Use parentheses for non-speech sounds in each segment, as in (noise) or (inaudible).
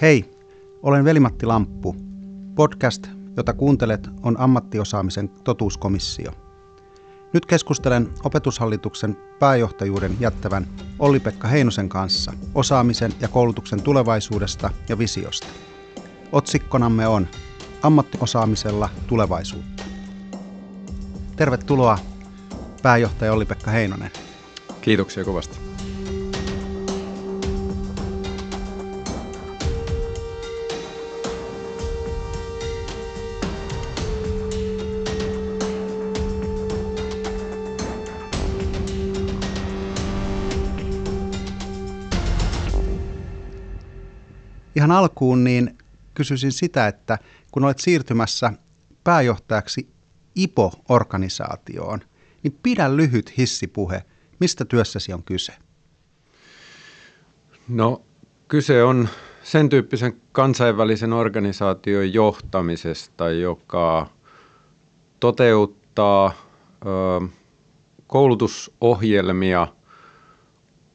Hei, olen Velimatti Lamppu. Podcast, jota kuuntelet, on ammattiosaamisen totuuskomissio. Nyt keskustelen opetushallituksen pääjohtajuuden jättävän Olli-Pekka Heinosen kanssa osaamisen ja koulutuksen tulevaisuudesta ja visiosta. Otsikkonamme on Ammattiosaamisella tulevaisuutta. Tervetuloa pääjohtaja Olli-Pekka Heinonen. Kiitoksia kovasti. Ihan alkuun niin kysyisin sitä, että kun olet siirtymässä pääjohtajaksi IPO-organisaatioon, niin pidä lyhyt hissipuhe. Mistä työssäsi on kyse? No kyse on sen tyyppisen kansainvälisen organisaation johtamisesta, joka toteuttaa ö, koulutusohjelmia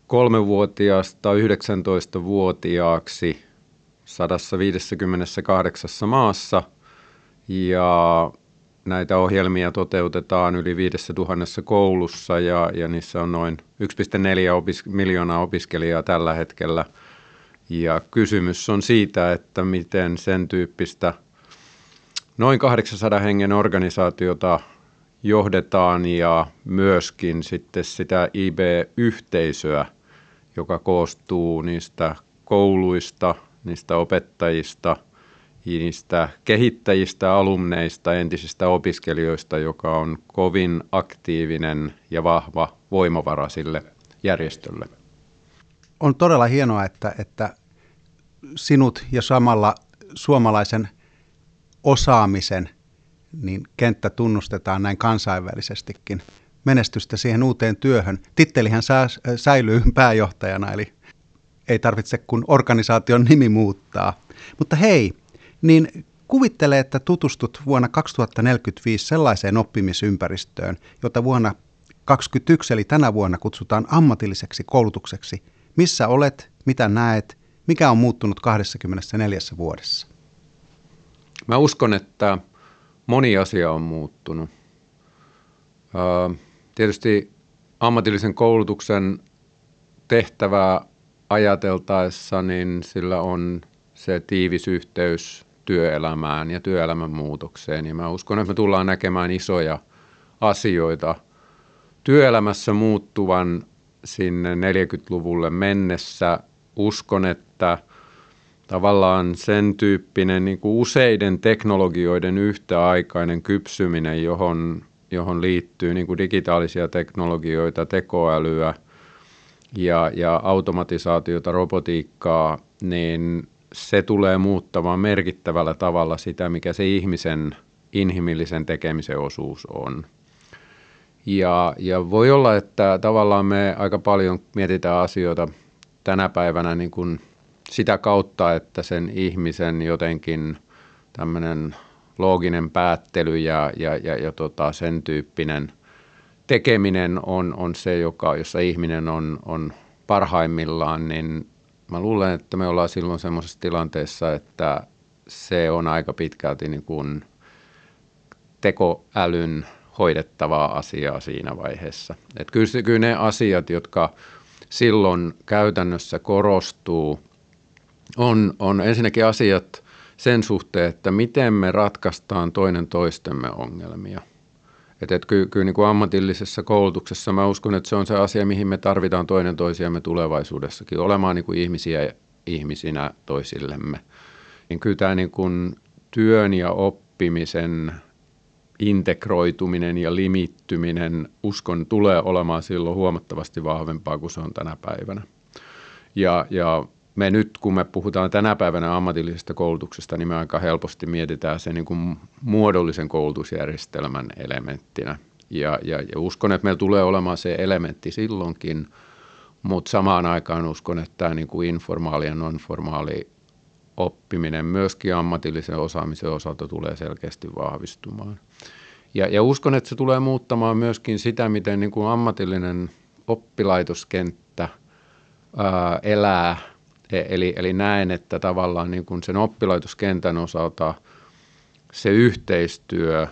kolmevuotiaasta 19-vuotiaaksi 158 maassa ja näitä ohjelmia toteutetaan yli 5000 koulussa ja, ja niissä on noin 1,4 opis, miljoonaa opiskelijaa tällä hetkellä. Ja kysymys on siitä, että miten sen tyyppistä noin 800 hengen organisaatiota johdetaan ja myöskin sitten sitä IB-yhteisöä, joka koostuu niistä kouluista, niistä opettajista, niistä kehittäjistä, alumneista, entisistä opiskelijoista, joka on kovin aktiivinen ja vahva voimavara sille järjestölle. On todella hienoa, että, että sinut ja samalla suomalaisen osaamisen niin kenttä tunnustetaan näin kansainvälisestikin. Menestystä siihen uuteen työhön. Tittelihän säilyy pääjohtajana, eli ei tarvitse kun organisaation nimi muuttaa. Mutta hei, niin kuvittele, että tutustut vuonna 2045 sellaiseen oppimisympäristöön, jota vuonna 2021 eli tänä vuonna kutsutaan ammatilliseksi koulutukseksi. Missä olet, mitä näet, mikä on muuttunut 24 vuodessa? Mä uskon, että moni asia on muuttunut. Tietysti ammatillisen koulutuksen tehtävää ajateltaessa, niin sillä on se tiivis yhteys työelämään ja työelämän muutokseen. Ja mä uskon, että me tullaan näkemään isoja asioita työelämässä muuttuvan sinne 40-luvulle mennessä. Uskon, että tavallaan sen tyyppinen niin kuin useiden teknologioiden yhtäaikainen kypsyminen, johon, johon liittyy niin kuin digitaalisia teknologioita, tekoälyä – ja, ja automatisaatiota, robotiikkaa, niin se tulee muuttamaan merkittävällä tavalla sitä, mikä se ihmisen inhimillisen tekemisen osuus on. Ja, ja voi olla, että tavallaan me aika paljon mietitään asioita tänä päivänä niin kuin sitä kautta, että sen ihmisen jotenkin tämmöinen looginen päättely ja, ja, ja, ja tota, sen tyyppinen tekeminen on, on se, joka, jossa ihminen on, on parhaimmillaan, niin mä luulen, että me ollaan silloin semmoisessa tilanteessa, että se on aika pitkälti niin kuin tekoälyn hoidettavaa asiaa siinä vaiheessa. Et kyllä, kyllä ne asiat, jotka silloin käytännössä korostuu, on, on ensinnäkin asiat sen suhteen, että miten me ratkaistaan toinen toistemme ongelmia – että et kyllä, kyllä niin kuin ammatillisessa koulutuksessa mä uskon, että se on se asia, mihin me tarvitaan toinen toisiamme tulevaisuudessakin, olemaan niin kuin ihmisiä ihmisinä toisillemme. Niin kyllä tämä niin kuin työn ja oppimisen integroituminen ja limittyminen, uskon, tulee olemaan silloin huomattavasti vahvempaa kuin se on tänä päivänä. Ja, ja me nyt, kun me puhutaan tänä päivänä ammatillisesta koulutuksesta, niin me aika helposti mietitään se niin kuin muodollisen koulutusjärjestelmän elementtinä. Ja, ja, ja uskon, että meillä tulee olemaan se elementti silloinkin, mutta samaan aikaan uskon, että tämä niin kuin informaali ja nonformaali oppiminen myöskin ammatillisen osaamisen osalta tulee selkeästi vahvistumaan. Ja, ja uskon, että se tulee muuttamaan myöskin sitä, miten niin kuin ammatillinen oppilaitoskenttä ää, elää – eli, eli näen, että tavallaan niin kuin sen oppilaitoskentän osalta se yhteistyö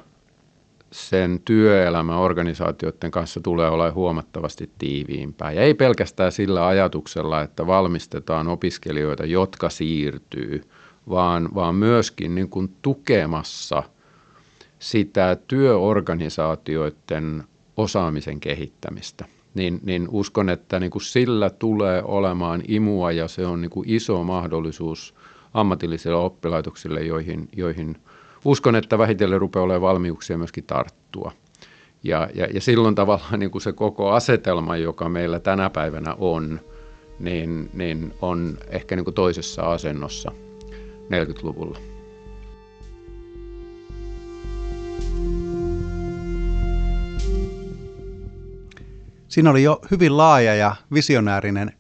sen työelämäorganisaatioiden kanssa tulee olla huomattavasti tiiviimpää. Ja ei pelkästään sillä ajatuksella, että valmistetaan opiskelijoita, jotka siirtyy, vaan, vaan myöskin niin kuin tukemassa sitä työorganisaatioiden osaamisen kehittämistä niin, niin uskon, että niin kuin sillä tulee olemaan imua ja se on niin kuin iso mahdollisuus ammatillisille oppilaitoksille, joihin, joihin uskon, että vähitellen rupeaa olemaan valmiuksia myöskin tarttua. Ja, ja, ja silloin tavallaan niin kuin se koko asetelma, joka meillä tänä päivänä on, niin, niin on ehkä niin kuin toisessa asennossa 40-luvulla. Siinä oli jo hyvin laaja ja visionäärinen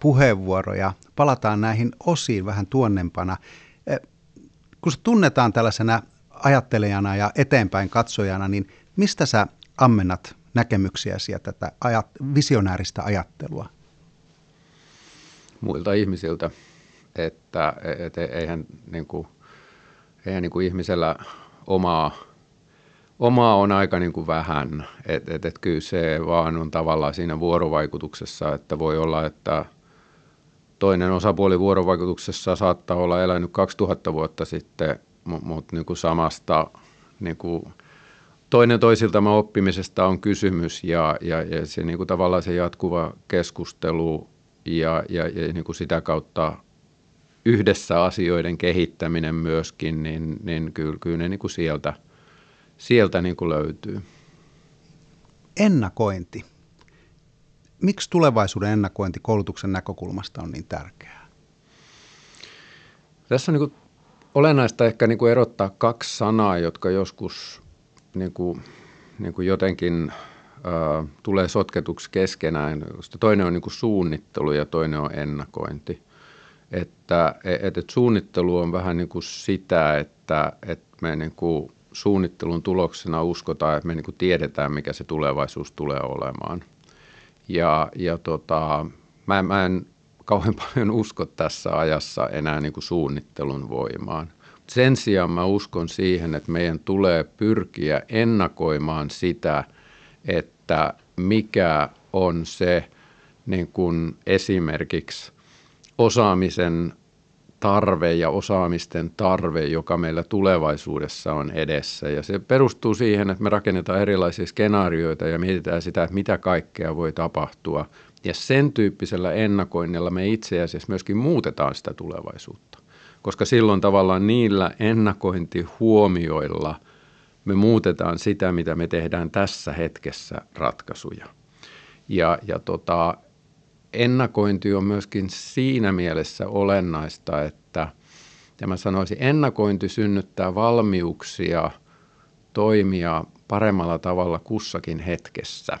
puheenvuoro ja palataan näihin osiin vähän tuonnempana. E, kun sä tunnetaan tällaisena ajattelijana ja eteenpäin katsojana, niin mistä sä ammennat näkemyksiäsi ja tätä ajat- visionääristä ajattelua? Muilta ihmisiltä, että et, eihän, niin kuin, eihän niin kuin ihmisellä omaa omaa on aika niin kuin vähän, että et, et kyllä se vaan on tavallaan siinä vuorovaikutuksessa, että voi olla, että toinen osapuoli vuorovaikutuksessa saattaa olla elänyt 2000 vuotta sitten, mutta mut niin samasta niin kuin toinen toisilta oppimisesta on kysymys ja, ja, ja se niin kuin tavallaan se jatkuva keskustelu ja, ja, ja niin kuin sitä kautta yhdessä asioiden kehittäminen myöskin, niin, niin kyllä, kyllä ne niin kuin sieltä – sieltä niin kuin löytyy. Ennakointi. Miksi tulevaisuuden ennakointi koulutuksen näkökulmasta on niin tärkeää? Tässä on niin kuin olennaista ehkä niin kuin erottaa kaksi sanaa, jotka joskus niin kuin, niin kuin jotenkin äh, tulee sotketuksi keskenään. Toinen on niin kuin suunnittelu ja toinen on ennakointi. Että et, et suunnittelu on vähän niin kuin sitä, että, että me niin kuin suunnittelun tuloksena uskotaan, että me niin kuin tiedetään, mikä se tulevaisuus tulee olemaan. Ja, ja tota, mä, mä en kauhean (laughs) paljon usko tässä ajassa enää niin kuin suunnittelun voimaan. Sen sijaan mä uskon siihen, että meidän tulee pyrkiä ennakoimaan sitä, että mikä on se niin kuin esimerkiksi osaamisen tarve ja osaamisten tarve, joka meillä tulevaisuudessa on edessä. Ja se perustuu siihen, että me rakennetaan erilaisia skenaarioita ja mietitään sitä, että mitä kaikkea voi tapahtua. Ja sen tyyppisellä ennakoinnilla me itse asiassa myöskin muutetaan sitä tulevaisuutta. Koska silloin tavallaan niillä ennakointihuomioilla me muutetaan sitä, mitä me tehdään tässä hetkessä ratkaisuja. Ja, ja tota, ennakointi on myöskin siinä mielessä olennaista, että ja mä sanoisin, ennakointi synnyttää valmiuksia toimia paremmalla tavalla kussakin hetkessä.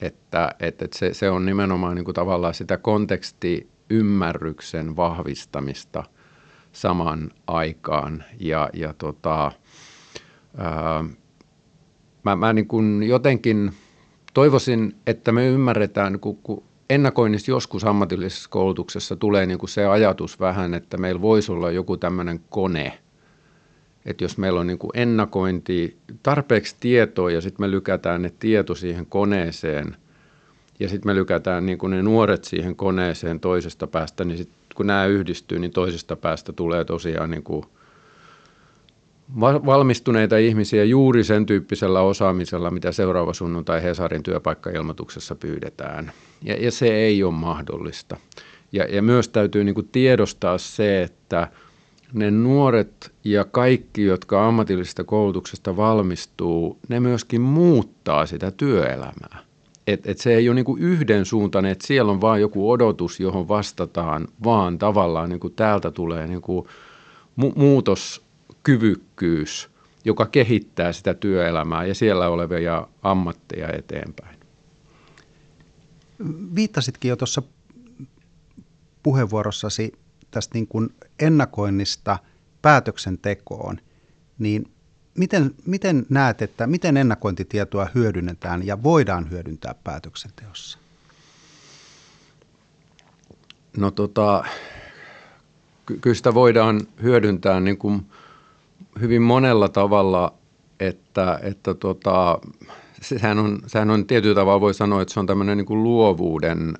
Että, että se, se on nimenomaan niin kuin tavallaan sitä kontekstiymmärryksen vahvistamista saman aikaan. Ja, ja tota, ää, mä, mä niin kuin jotenkin toivoisin, että me ymmärretään, kun, kun ennakoinnista joskus ammatillisessa koulutuksessa tulee niin kuin se ajatus vähän, että meillä voisi olla joku tämmöinen kone, että jos meillä on niin kuin ennakointi, tarpeeksi tietoa ja sitten me lykätään ne tieto siihen koneeseen ja sitten me lykätään niin kuin ne nuoret siihen koneeseen toisesta päästä, niin sitten kun nämä yhdistyy, niin toisesta päästä tulee tosiaan niin kuin – valmistuneita ihmisiä juuri sen tyyppisellä osaamisella, mitä seuraava sunnuntai Hesarin työpaikkailmoituksessa pyydetään. Ja, ja se ei ole mahdollista. Ja, ja myös täytyy niin kuin tiedostaa se, että ne nuoret ja kaikki, jotka ammatillisesta koulutuksesta valmistuu, ne myöskin muuttaa sitä työelämää. Et, et se ei ole niin kuin yhdensuuntainen, että siellä on vain joku odotus, johon vastataan, vaan tavallaan niin kuin täältä tulee niin kuin mu- muutos kyvykkyys, joka kehittää sitä työelämää ja siellä olevia ammatteja eteenpäin. Viittasitkin jo tuossa puheenvuorossasi tästä niin kuin ennakoinnista päätöksentekoon, niin miten, miten näet, että miten ennakointitietoa hyödynnetään ja voidaan hyödyntää päätöksenteossa? No tota, ky- kyllä sitä voidaan hyödyntää niin kuin hyvin monella tavalla, että, että tota, sehän, on, sehän on tietyllä tavalla voi sanoa, että se on tämmöinen niin luovuuden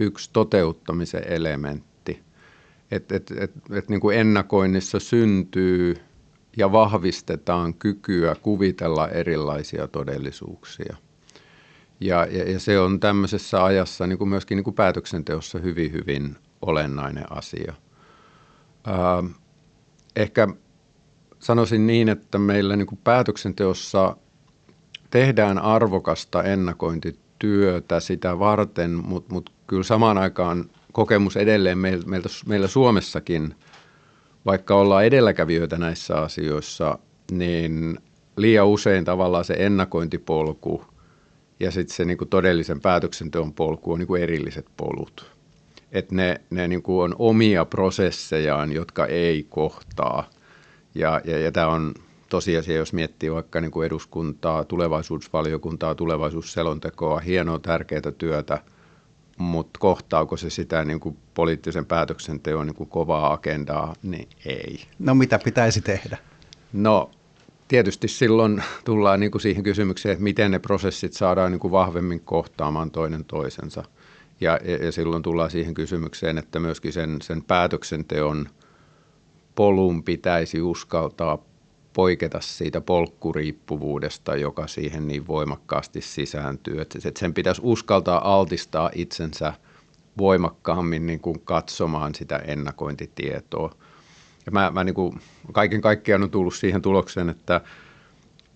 yksi toteuttamisen elementti. Että et, et, et niin ennakoinnissa syntyy ja vahvistetaan kykyä kuvitella erilaisia todellisuuksia. Ja, ja, ja se on tämmöisessä ajassa niin kuin myöskin niin kuin päätöksenteossa hyvin, hyvin olennainen asia. Ää, ehkä sanoisin niin, että meillä niin kuin päätöksenteossa tehdään arvokasta ennakointityötä sitä varten, mutta mut kyllä samaan aikaan kokemus edelleen meillä, meillä, meillä Suomessakin, vaikka ollaan edelläkävijöitä näissä asioissa, niin liian usein tavallaan se ennakointipolku ja sitten se niinku todellisen päätöksenteon polku on niinku erilliset polut. Et ne ne niinku on omia prosessejaan, jotka ei kohtaa. Ja, ja, ja tämä on tosiasia, jos miettii vaikka niinku eduskuntaa, tulevaisuusvaliokuntaa, tulevaisuusselontekoa, hienoa tärkeää työtä – mutta kohtaako se sitä niin kuin poliittisen päätöksenteon niin kuin kovaa agendaa, niin ei. No mitä pitäisi tehdä? No tietysti silloin tullaan niin kuin siihen kysymykseen, että miten ne prosessit saadaan niin kuin vahvemmin kohtaamaan toinen toisensa. Ja, ja silloin tullaan siihen kysymykseen, että myöskin sen, sen päätöksenteon polun pitäisi uskaltaa poiketa siitä polkkuriippuvuudesta, joka siihen niin voimakkaasti sisääntyy. Että sen pitäisi uskaltaa altistaa itsensä voimakkaammin niin kuin katsomaan sitä ennakointitietoa. Ja mä, mä niin kuin, kaiken kaikkiaan on tullut siihen tulokseen, että,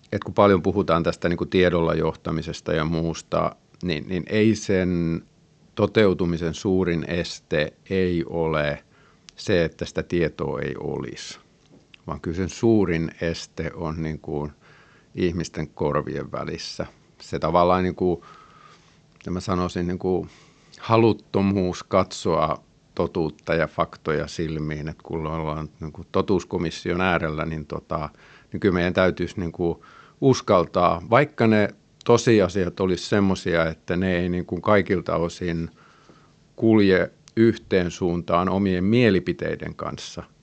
että kun paljon puhutaan tästä niin kuin tiedolla johtamisesta ja muusta, niin, niin ei sen toteutumisen suurin este ei ole se, että sitä tietoa ei olisi vaan kyllä sen suurin este on niin kuin ihmisten korvien välissä. Se tavallaan, niin kuin, mä sanoisin, niin kuin haluttomuus katsoa totuutta ja faktoja silmiin, että kun ollaan niin kuin totuuskomission äärellä, niin, tota, niin kyllä meidän täytyisi niin kuin uskaltaa, vaikka ne tosiasiat olisi semmoisia, että ne ei niin kuin kaikilta osin kulje yhteen suuntaan omien mielipiteiden kanssa –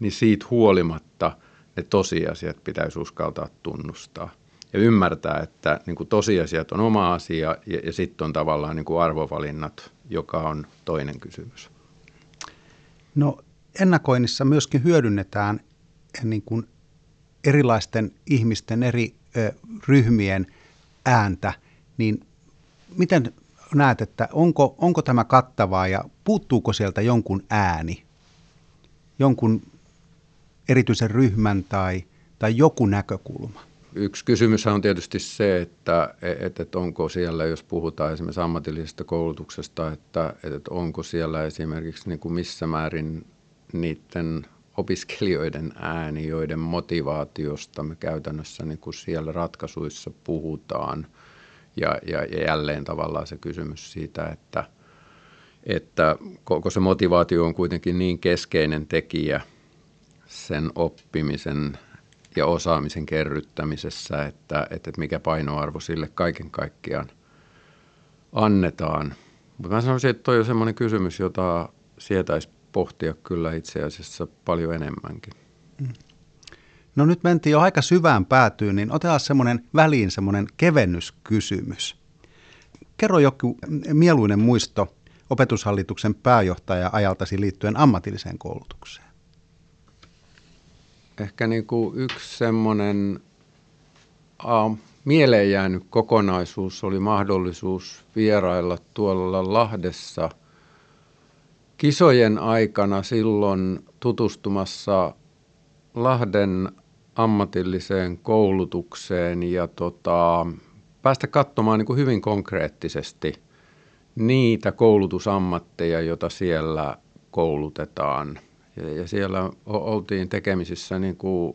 niin siitä huolimatta ne tosiasiat pitäisi uskaltaa tunnustaa. Ja ymmärtää, että niin kuin tosiasiat on oma asia ja, ja sitten on tavallaan niin kuin arvovalinnat, joka on toinen kysymys. No ennakoinnissa myöskin hyödynnetään niin kuin erilaisten ihmisten, eri ö, ryhmien ääntä, niin miten näet, että onko, onko tämä kattavaa ja puuttuuko sieltä jonkun ääni, jonkun erityisen ryhmän tai, tai joku näkökulma? Yksi kysymys on tietysti se, että, että, että onko siellä, jos puhutaan esimerkiksi ammatillisesta koulutuksesta, että, että onko siellä esimerkiksi niin kuin missä määrin niiden opiskelijoiden ääni, joiden motivaatiosta me käytännössä niin kuin siellä ratkaisuissa puhutaan. Ja, ja, ja jälleen tavallaan se kysymys siitä, että, että koko se motivaatio on kuitenkin niin keskeinen tekijä – sen oppimisen ja osaamisen kerryttämisessä, että, että mikä painoarvo sille kaiken kaikkiaan annetaan. Mutta mä sanoisin, että toi on semmoinen kysymys, jota sietäisi pohtia kyllä itse asiassa paljon enemmänkin. No nyt mentiin jo aika syvään päätyyn, niin otetaan semmoinen väliin semmoinen kevennyskysymys. Kerro joku mieluinen muisto opetushallituksen pääjohtaja ajaltasi liittyen ammatilliseen koulutukseen ehkä niin kuin yksi semmoinen mieleen jäänyt kokonaisuus oli mahdollisuus vierailla tuolla Lahdessa kisojen aikana silloin tutustumassa Lahden ammatilliseen koulutukseen ja tota, päästä katsomaan niin kuin hyvin konkreettisesti niitä koulutusammatteja, joita siellä koulutetaan – ja, ja siellä oltiin tekemisissä niin kuin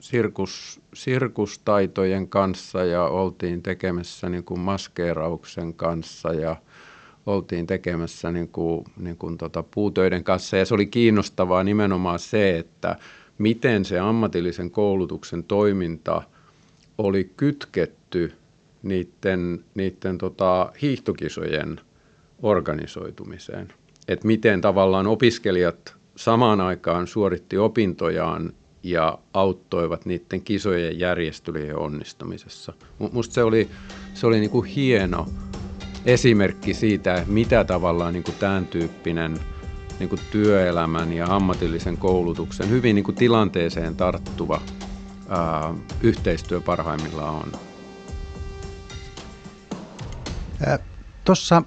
sirkus, sirkustaitojen kanssa ja oltiin tekemässä niin kuin maskeerauksen kanssa ja oltiin tekemässä niin kuin, niin kuin tota puutöiden kanssa. Ja se oli kiinnostavaa nimenomaan se, että miten se ammatillisen koulutuksen toiminta oli kytketty niiden, niiden tota hiihtokisojen organisoitumiseen. että miten tavallaan opiskelijat samaan aikaan suoritti opintojaan ja auttoivat niiden kisojen järjestelyjen onnistumisessa. Musta se oli, se oli niin kuin hieno esimerkki siitä, mitä tavallaan niin kuin tämän tyyppinen niin kuin työelämän ja ammatillisen koulutuksen hyvin niin kuin tilanteeseen tarttuva ää, yhteistyö parhaimmillaan on. Tuossa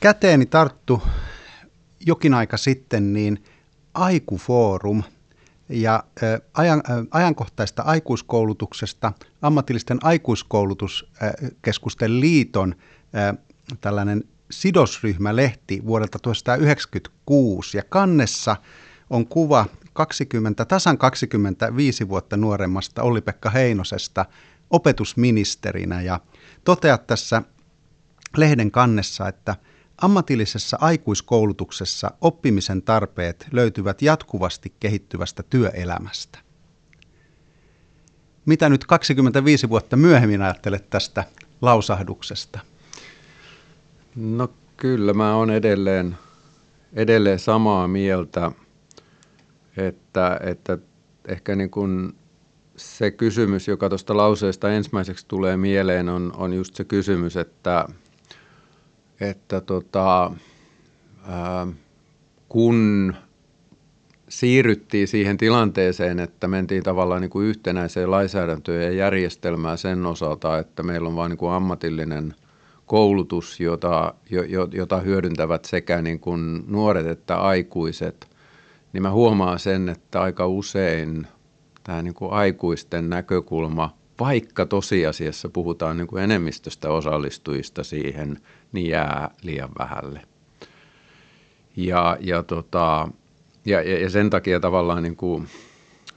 käteeni tarttu jokin aika sitten niin Aikufoorum ja ajan, ajankohtaista aikuiskoulutuksesta ammatillisten aikuiskoulutuskeskusten liiton tällainen sidosryhmälehti vuodelta 1996 ja kannessa on kuva 20, tasan 25 vuotta nuoremmasta Olli-Pekka Heinosesta opetusministerinä ja toteat tässä lehden kannessa, että ammatillisessa aikuiskoulutuksessa oppimisen tarpeet löytyvät jatkuvasti kehittyvästä työelämästä. Mitä nyt 25 vuotta myöhemmin ajattelet tästä lausahduksesta? No kyllä, mä oon edelleen, edelleen samaa mieltä, että, että ehkä niin kuin se kysymys, joka tuosta lauseesta ensimmäiseksi tulee mieleen, on, on just se kysymys, että, että tota, ää, kun siirryttiin siihen tilanteeseen, että mentiin tavallaan niin kuin yhtenäiseen lainsäädäntöön ja järjestelmään sen osalta, että meillä on vain niin kuin ammatillinen koulutus, jota, jota hyödyntävät sekä niin kuin nuoret että aikuiset, niin mä huomaan sen, että aika usein tämä niin kuin aikuisten näkökulma, vaikka tosiasiassa puhutaan niin kuin enemmistöstä osallistujista siihen, niin jää liian vähälle. Ja, ja, tota, ja, ja sen takia tavallaan niin kuin,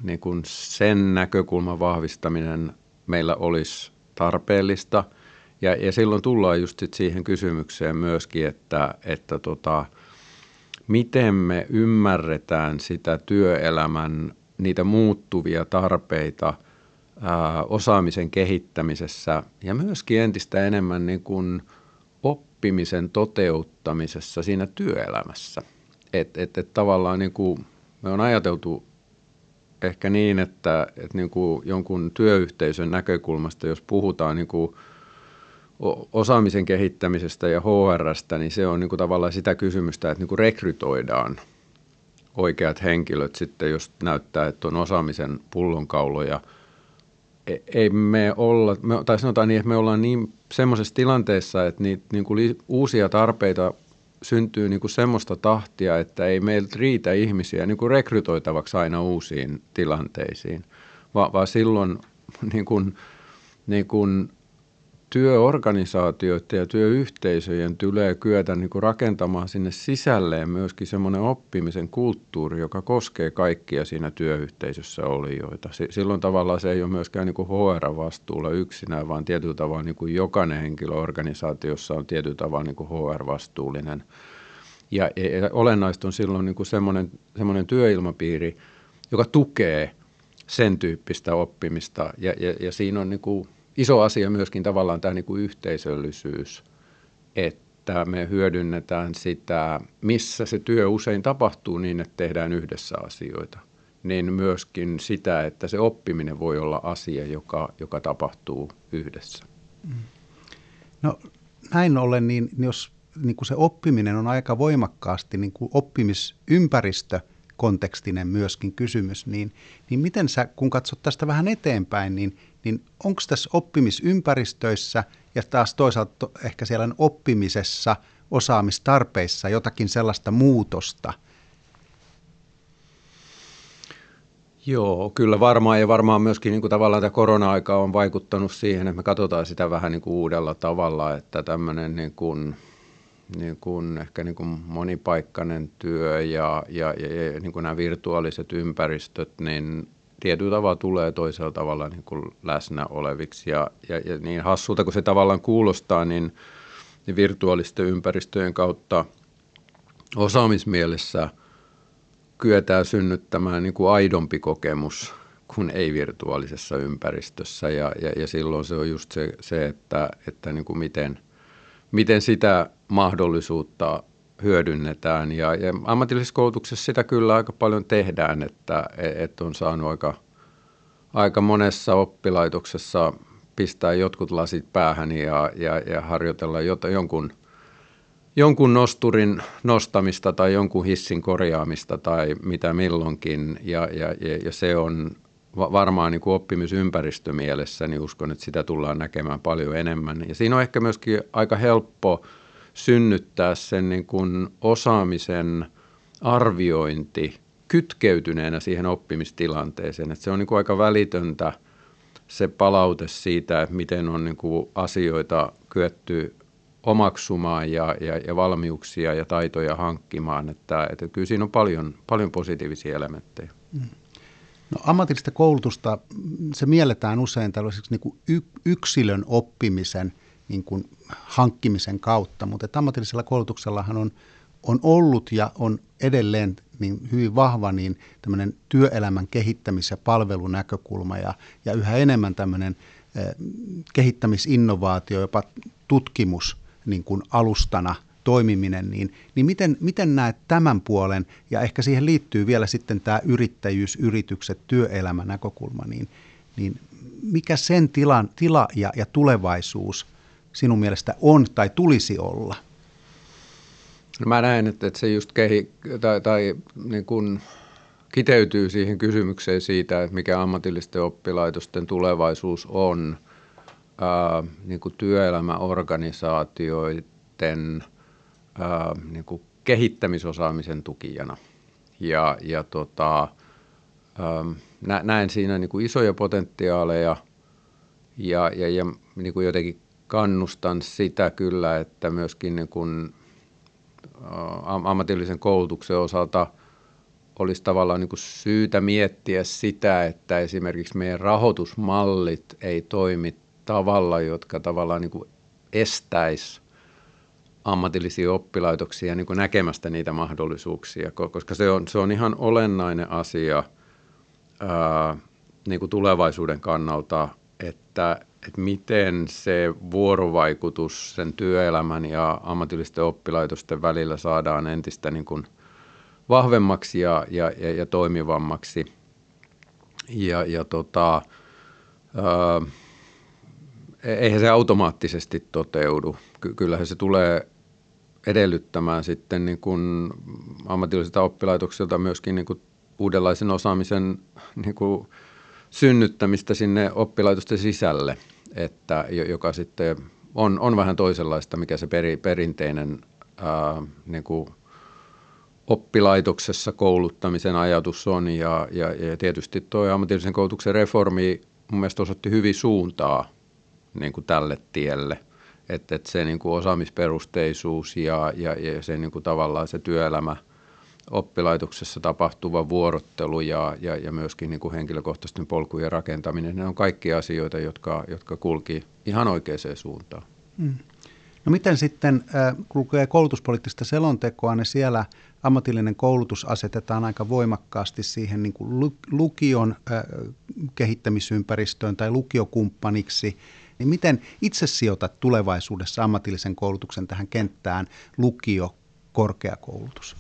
niin kuin sen näkökulman vahvistaminen meillä olisi tarpeellista. Ja, ja silloin tullaan just sit siihen kysymykseen myöskin, että, että tota, miten me ymmärretään sitä työelämän niitä muuttuvia tarpeita ää, osaamisen kehittämisessä ja myöskin entistä enemmän niin kuin oppimisen toteuttamisessa siinä työelämässä. Että et, et tavallaan niin kuin me on ajateltu ehkä niin, että, että niin kuin jonkun työyhteisön näkökulmasta, jos puhutaan niin kuin osaamisen kehittämisestä ja HRstä, niin se on niin kuin tavallaan sitä kysymystä, että niin kuin rekrytoidaan oikeat henkilöt sitten, jos näyttää, että on osaamisen pullonkauloja. E, ei me olla, me, tai sanotaan niin, että me ollaan niin semmoisessa tilanteessa, että niitä niin kuin uusia tarpeita syntyy niin kuin semmoista tahtia, että ei meiltä riitä ihmisiä niin kuin rekrytoitavaksi aina uusiin tilanteisiin, Va, vaan silloin niin kuin, (laughs) niin kuin työorganisaatioiden ja työyhteisöjen tulee kyetä niin kuin rakentamaan sinne sisälleen myöskin semmoinen oppimisen kulttuuri, joka koskee kaikkia siinä työyhteisössä olijoita. Silloin tavallaan se ei ole myöskään niin HR-vastuulla yksinään, vaan tietyllä tavalla niin kuin jokainen henkilö organisaatiossa on tietyllä tavalla niin kuin HR-vastuullinen. Ja, ja olennaista on silloin niin kuin semmoinen, semmoinen työilmapiiri, joka tukee sen tyyppistä oppimista ja, ja, ja siinä on niin kuin iso asia myöskin tavallaan tämä niin kuin yhteisöllisyys, että me hyödynnetään sitä, missä se työ usein tapahtuu niin, että tehdään yhdessä asioita. Niin myöskin sitä, että se oppiminen voi olla asia, joka, joka tapahtuu yhdessä. No näin ollen, niin jos niin kuin se oppiminen on aika voimakkaasti niin kuin oppimisympäristö kontekstinen myöskin kysymys, niin, niin miten sä, kun katsot tästä vähän eteenpäin, niin niin onko tässä oppimisympäristöissä ja taas toisaalta ehkä siellä oppimisessa, osaamistarpeissa jotakin sellaista muutosta? Joo, kyllä varmaan ja varmaan myöskin niin kuin tavallaan tämä korona-aika on vaikuttanut siihen, että me katsotaan sitä vähän niin kuin uudella tavalla, että tämmöinen niin kuin, niin kuin ehkä niin kuin monipaikkainen työ ja, ja, ja, ja niin kuin nämä virtuaaliset ympäristöt, niin tietyllä tavalla tulee toisella tavalla niin kuin läsnä oleviksi. Ja, ja, ja niin hassulta kuin se tavallaan kuulostaa, niin, niin virtuaalisten ympäristöjen kautta osaamismielessä kyetään synnyttämään niin kuin aidompi kokemus kuin ei-virtuaalisessa ympäristössä. Ja, ja, ja silloin se on just se, se että, että niin kuin miten, miten sitä mahdollisuutta hyödynnetään. Ja, ja ammatillisessa koulutuksessa sitä kyllä aika paljon tehdään, että et on saanut aika, aika monessa oppilaitoksessa pistää jotkut lasit päähän ja, ja, ja harjoitella jota, jonkun, jonkun nosturin nostamista tai jonkun hissin korjaamista tai mitä milloinkin. Ja, ja, ja se on varmaan niin kuin oppimisympäristömielessä, niin uskon, että sitä tullaan näkemään paljon enemmän. Ja siinä on ehkä myöskin aika helppo synnyttää sen niin kuin osaamisen arviointi kytkeytyneenä siihen oppimistilanteeseen. Että se on niin kuin aika välitöntä se palaute siitä, että miten on niin kuin asioita kyetty omaksumaan ja, ja, ja valmiuksia ja taitoja hankkimaan. Että, että kyllä siinä on paljon, paljon positiivisia elementtejä. Mm. No, ammatillista koulutusta, se mielletään usein tällaiseksi niin kuin yksilön oppimisen niin kuin hankkimisen kautta, mutta että ammatillisella koulutuksellahan on, on ollut ja on edelleen niin hyvin vahva niin tämmöinen työelämän kehittämis- ja palvelunäkökulma ja, ja yhä enemmän tämmöinen eh, kehittämisinnovaatio, jopa tutkimus niin kuin alustana – toimiminen, niin, niin miten, miten näet tämän puolen, ja ehkä siihen liittyy vielä sitten tämä yrittäjyys, yritykset, työelämä näkökulma, niin, niin mikä sen tilan, tila ja, ja tulevaisuus sinun mielestä on tai tulisi olla? No mä näen, että, että se just kehi, tai, tai niin kuin kiteytyy siihen kysymykseen siitä, että mikä ammatillisten oppilaitosten tulevaisuus on ää, niin kuin työelämäorganisaatioiden – ää, niin kuin kehittämisosaamisen tukijana. Ja, ja tota, ää, näen siinä niin kuin isoja potentiaaleja ja, ja, ja niin kuin jotenkin kannustan sitä kyllä, että myöskin niin kuin, ammatillisen koulutuksen osalta olisi tavallaan niin syytä miettiä sitä, että esimerkiksi meidän rahoitusmallit ei toimi tavalla, jotka tavallaan niin estäisi ammatillisia oppilaitoksia niin näkemästä niitä mahdollisuuksia, koska se on, se on ihan olennainen asia ää, niin tulevaisuuden kannalta, että, että miten se vuorovaikutus sen työelämän ja ammatillisten oppilaitosten välillä saadaan entistä niin kuin vahvemmaksi ja, ja, ja, ja toimivammaksi. Ja, ja tota, ää, e-, eihän se automaattisesti toteudu. Ky- kyllähän se tulee edellyttämään sitten niin kuin ammatillisilta oppilaitoksilta myöskin niin kuin uudenlaisen osaamisen niin kuin synnyttämistä sinne oppilaitosten sisälle, että, joka sitten on, on vähän toisenlaista, mikä se peri, perinteinen ää, niin kuin oppilaitoksessa kouluttamisen ajatus on. Ja, ja, ja tietysti tuo ammatillisen koulutuksen reformi mun mielestä osoitti hyvin suuntaa niin kuin tälle tielle – että, että se niin kuin osaamisperusteisuus ja, ja, ja se niin kuin tavallaan se työelämä oppilaitoksessa tapahtuva vuorottelu ja, ja, ja myöskin niin kuin henkilökohtaisten polkujen rakentaminen, ne on kaikki asioita, jotka, jotka kulki ihan oikeaan suuntaan. Mm. No miten sitten, kun lukee koulutuspoliittista selontekoa, niin siellä ammatillinen koulutus asetetaan aika voimakkaasti siihen niin kuin lukion kehittämisympäristöön tai lukiokumppaniksi – niin miten itse sijoitat tulevaisuudessa ammatillisen koulutuksen tähän kenttään lukio, korkeakoulutus?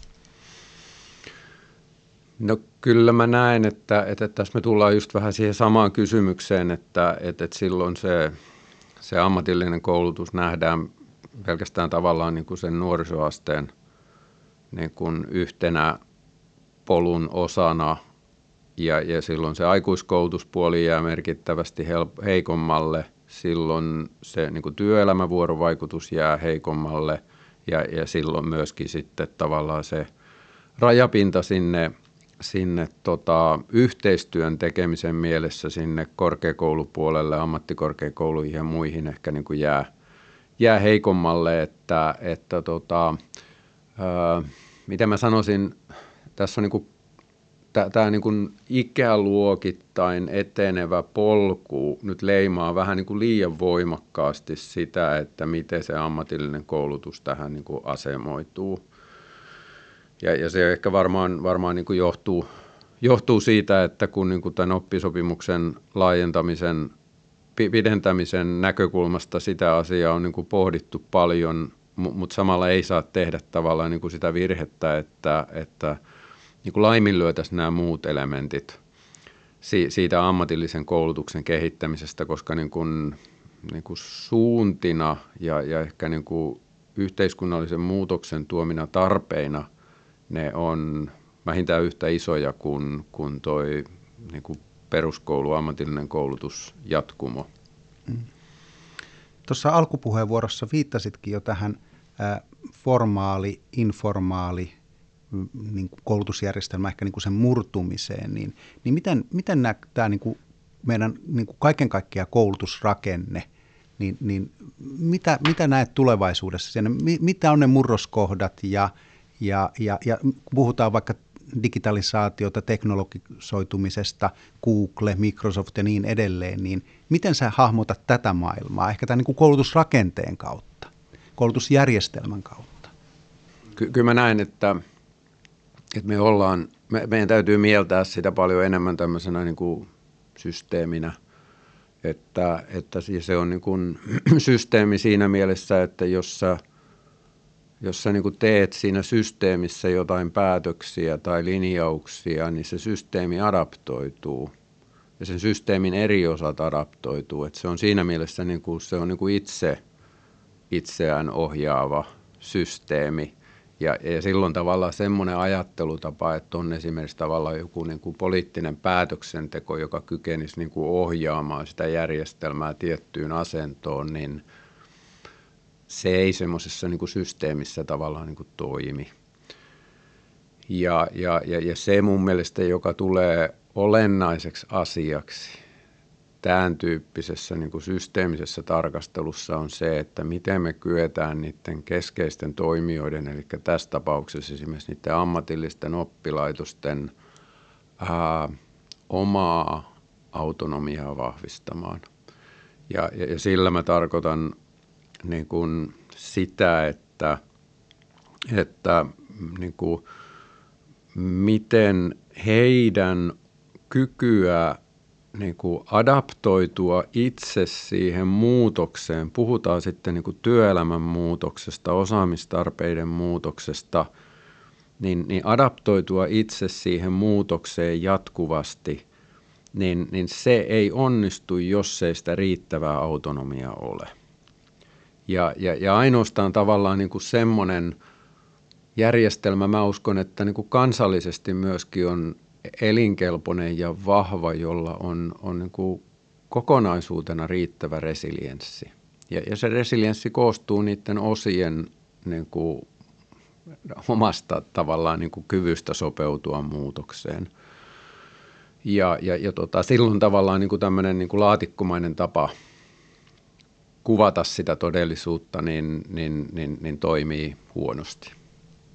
No kyllä mä näen, että, että tässä me tullaan just vähän siihen samaan kysymykseen, että, että, että silloin se, se ammatillinen koulutus nähdään pelkästään tavallaan niin kuin sen nuorisoasteen niin kuin yhtenä polun osana. Ja, ja silloin se aikuiskoulutuspuoli jää merkittävästi heikommalle – silloin se niin kuin työelämävuorovaikutus jää heikommalle. Ja, ja silloin myöskin sitten tavallaan se rajapinta sinne, sinne tota, yhteistyön tekemisen mielessä sinne korkeakoulupuolelle, ammattikorkeakouluihin ja muihin ehkä niin kuin jää, jää heikommalle, että, että tota, ää, miten mä sanoisin, tässä on niin kuin tämä niin kuin ikäluokittain etenevä polku nyt leimaa vähän niin kuin liian voimakkaasti sitä, että miten se ammatillinen koulutus tähän niin kuin asemoituu. Ja, ja se ehkä varmaan, varmaan niin kuin johtuu, johtuu siitä, että kun niin kuin tämän oppisopimuksen laajentamisen, pidentämisen näkökulmasta sitä asiaa on niin kuin pohdittu paljon mutta samalla ei saa tehdä tavallaan niin kuin sitä virhettä, että, että niin kuin laiminlyötäisiin nämä muut elementit siitä ammatillisen koulutuksen kehittämisestä, koska niin kuin, niin kuin suuntina ja, ja ehkä niin kuin yhteiskunnallisen muutoksen tuomina tarpeina ne on vähintään yhtä isoja kuin, kuin toi niin kuin peruskoulu, ammatillinen koulutus, jatkumo. Mm. Tuossa alkupuheenvuorossa viittasitkin jo tähän formaali, informaali mm, niin kuin koulutusjärjestelmä, ehkä niin kuin sen murtumiseen, niin, niin miten, miten tämä niin kuin meidän niin kuin kaiken kaikkiaan koulutusrakenne, niin, niin mitä, mitä näet tulevaisuudessa? Siinä, mitä on ne murroskohdat ja, ja, ja, ja puhutaan vaikka digitalisaatiota, teknologisoitumisesta, Google, Microsoft ja niin edelleen, niin miten sä hahmotat tätä maailmaa, ehkä tämän niin kuin koulutusrakenteen kautta, koulutusjärjestelmän kautta? Ky- kyllä mä näen, että, että me ollaan, me, meidän täytyy mieltää sitä paljon enemmän tämmöisenä niin kuin systeeminä, että, että se on niin kuin (clears throat) systeemi siinä mielessä, että jos sä – jos sä niin teet siinä systeemissä jotain päätöksiä tai linjauksia, niin se systeemi adaptoituu ja sen systeemin eri osat adaptoituu. Et se on siinä mielessä niin kuin, se on niin kuin itse itseään ohjaava systeemi. Ja, ja silloin tavallaan semmoinen ajattelutapa, että on esimerkiksi tavallaan joku niin kuin poliittinen päätöksenteko, joka kykenisi niin kuin ohjaamaan sitä järjestelmää tiettyyn asentoon, niin – se ei semmoisessa niin systeemissä tavallaan niin kuin toimi. Ja, ja, ja, ja se mun mielestä, joka tulee olennaiseksi asiaksi tämän tyyppisessä niin kuin systeemisessä tarkastelussa on se, että miten me kyetään niiden keskeisten toimijoiden, eli tässä tapauksessa esimerkiksi niiden ammatillisten oppilaitosten ää, omaa autonomiaa vahvistamaan. Ja, ja, ja sillä mä tarkoitan niin kuin sitä, että, että niin kuin, miten heidän kykyä niin kuin adaptoitua itse siihen muutokseen, puhutaan sitten niin kuin työelämän muutoksesta, osaamistarpeiden muutoksesta, niin, niin adaptoitua itse siihen muutokseen jatkuvasti, niin, niin se ei onnistu, jos ei sitä riittävää autonomiaa ole. Ja, ja, ja ainoastaan tavallaan niin kuin semmoinen järjestelmä, mä uskon, että niin kuin kansallisesti myöskin on elinkelpoinen ja vahva, jolla on, on niin kuin kokonaisuutena riittävä resilienssi. Ja, ja se resilienssi koostuu niiden osien niin kuin omasta tavallaan niin kuin kyvystä sopeutua muutokseen. Ja, ja, ja tota, silloin tavallaan niin kuin tämmöinen niin kuin laatikkomainen tapa – kuvata sitä todellisuutta, niin, niin, niin, niin toimii huonosti.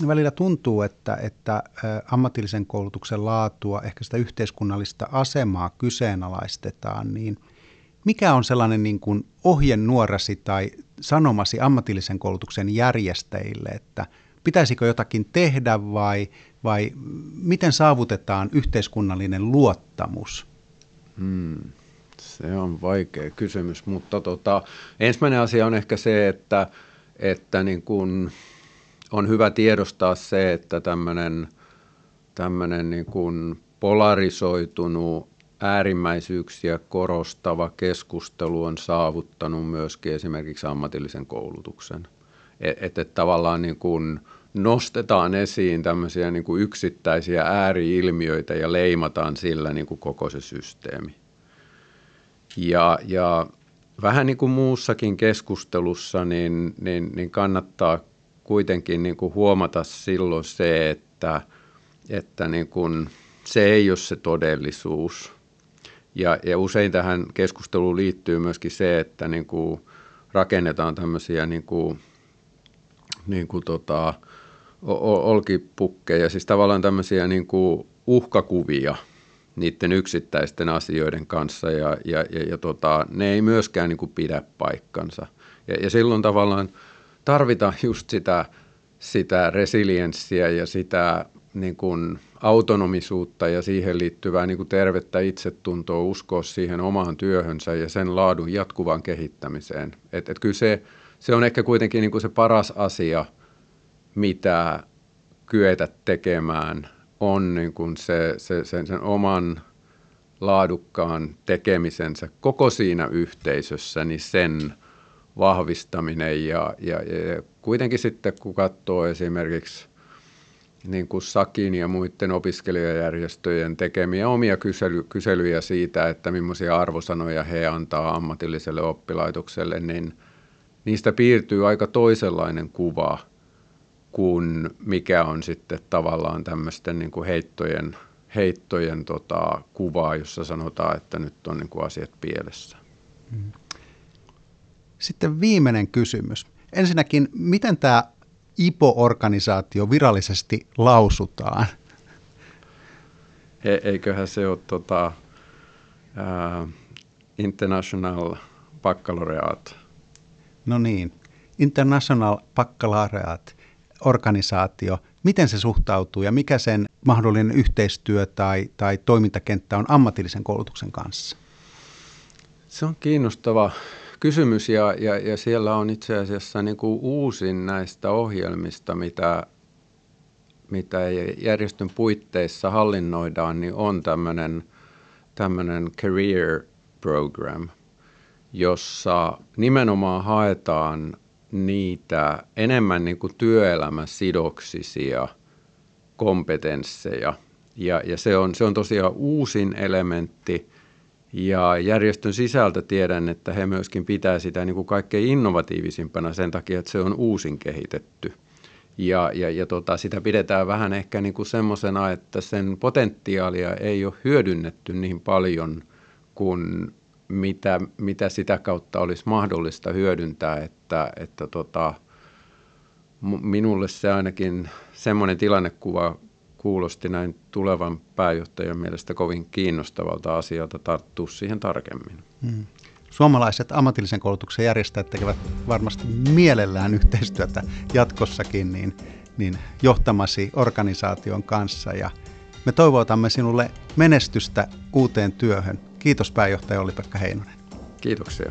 Välillä tuntuu, että, että ammatillisen koulutuksen laatua, ehkä sitä yhteiskunnallista asemaa kyseenalaistetaan, niin mikä on sellainen niin kuin ohjenuorasi tai sanomasi ammatillisen koulutuksen järjestäjille, että pitäisikö jotakin tehdä vai, vai miten saavutetaan yhteiskunnallinen luottamus? Hmm. Se on vaikea kysymys, mutta tota, ensimmäinen asia on ehkä se, että, että niin kun on hyvä tiedostaa se, että tämmöinen niin kun polarisoitunut äärimmäisyyksiä korostava keskustelu on saavuttanut myöskin esimerkiksi ammatillisen koulutuksen. Että et, et tavallaan niin kun nostetaan esiin tämmöisiä niin kuin yksittäisiä ääriilmiöitä ja leimataan sillä niin kuin koko se systeemi. Ja, ja vähän niin kuin muussakin keskustelussa, niin, niin, niin kannattaa kuitenkin niin kuin huomata silloin se, että, että niin kuin se ei ole se todellisuus. Ja, ja usein tähän keskusteluun liittyy myöskin se, että niin kuin rakennetaan tämmöisiä niin kuin, niin kuin tota, olkipukkeja, siis tavallaan tämmöisiä niin kuin uhkakuvia – niiden yksittäisten asioiden kanssa ja, ja, ja, ja tota, ne ei myöskään niin kuin pidä paikkansa. Ja, ja silloin tavallaan tarvitaan just sitä, sitä resilienssiä ja sitä niin kuin autonomisuutta ja siihen liittyvää niin kuin tervettä itsetuntoa, uskoa siihen omaan työhönsä ja sen laadun jatkuvaan kehittämiseen. Et, et kyllä se, se on ehkä kuitenkin niin kuin se paras asia, mitä kyetä tekemään, on niin kuin se, se, sen, sen oman laadukkaan tekemisensä koko siinä yhteisössä, niin sen vahvistaminen ja, ja, ja kuitenkin sitten kun katsoo esimerkiksi niin kuin Sakin ja muiden opiskelijajärjestöjen tekemiä omia kysely, kyselyjä siitä, että millaisia arvosanoja he antaa ammatilliselle oppilaitokselle, niin niistä piirtyy aika toisenlainen kuva kuin mikä on sitten tavallaan tämmöisten niin kuin heittojen, heittojen tota, kuvaa, jossa sanotaan, että nyt on niin kuin asiat pielessä. Sitten viimeinen kysymys. Ensinnäkin, miten tämä IPO-organisaatio virallisesti lausutaan? He, eiköhän se ole tota, uh, International Baccalaureate. No niin, International Baccalaureate organisaatio, miten se suhtautuu ja mikä sen mahdollinen yhteistyö tai, tai toimintakenttä on ammatillisen koulutuksen kanssa? Se on kiinnostava kysymys ja, ja, ja siellä on itse asiassa niin kuin uusin näistä ohjelmista, mitä, mitä järjestön puitteissa hallinnoidaan, niin on tämmöinen, tämmöinen career program, jossa nimenomaan haetaan niitä enemmän niin kuin työelämäsidoksisia kompetensseja. Ja, ja se, on, se on tosiaan uusin elementti – ja järjestön sisältä tiedän, että he myöskin pitää sitä niin kuin kaikkein innovatiivisimpana sen takia, että se on uusin kehitetty. Ja, ja, ja tota, sitä pidetään vähän ehkä niin kuin semmoisena, että sen potentiaalia ei ole hyödynnetty niin paljon kuin mitä, mitä sitä kautta olisi mahdollista hyödyntää, että, että tota, minulle se ainakin semmoinen tilannekuva kuulosti näin tulevan pääjohtajan mielestä kovin kiinnostavalta asialta tarttua siihen tarkemmin. Hmm. Suomalaiset ammatillisen koulutuksen järjestäjät tekevät varmasti mielellään yhteistyötä jatkossakin niin, niin johtamasi organisaation kanssa ja me toivotamme sinulle menestystä uuteen työhön. Kiitos pääjohtaja Olli-Pekka Heinonen. Kiitoksia.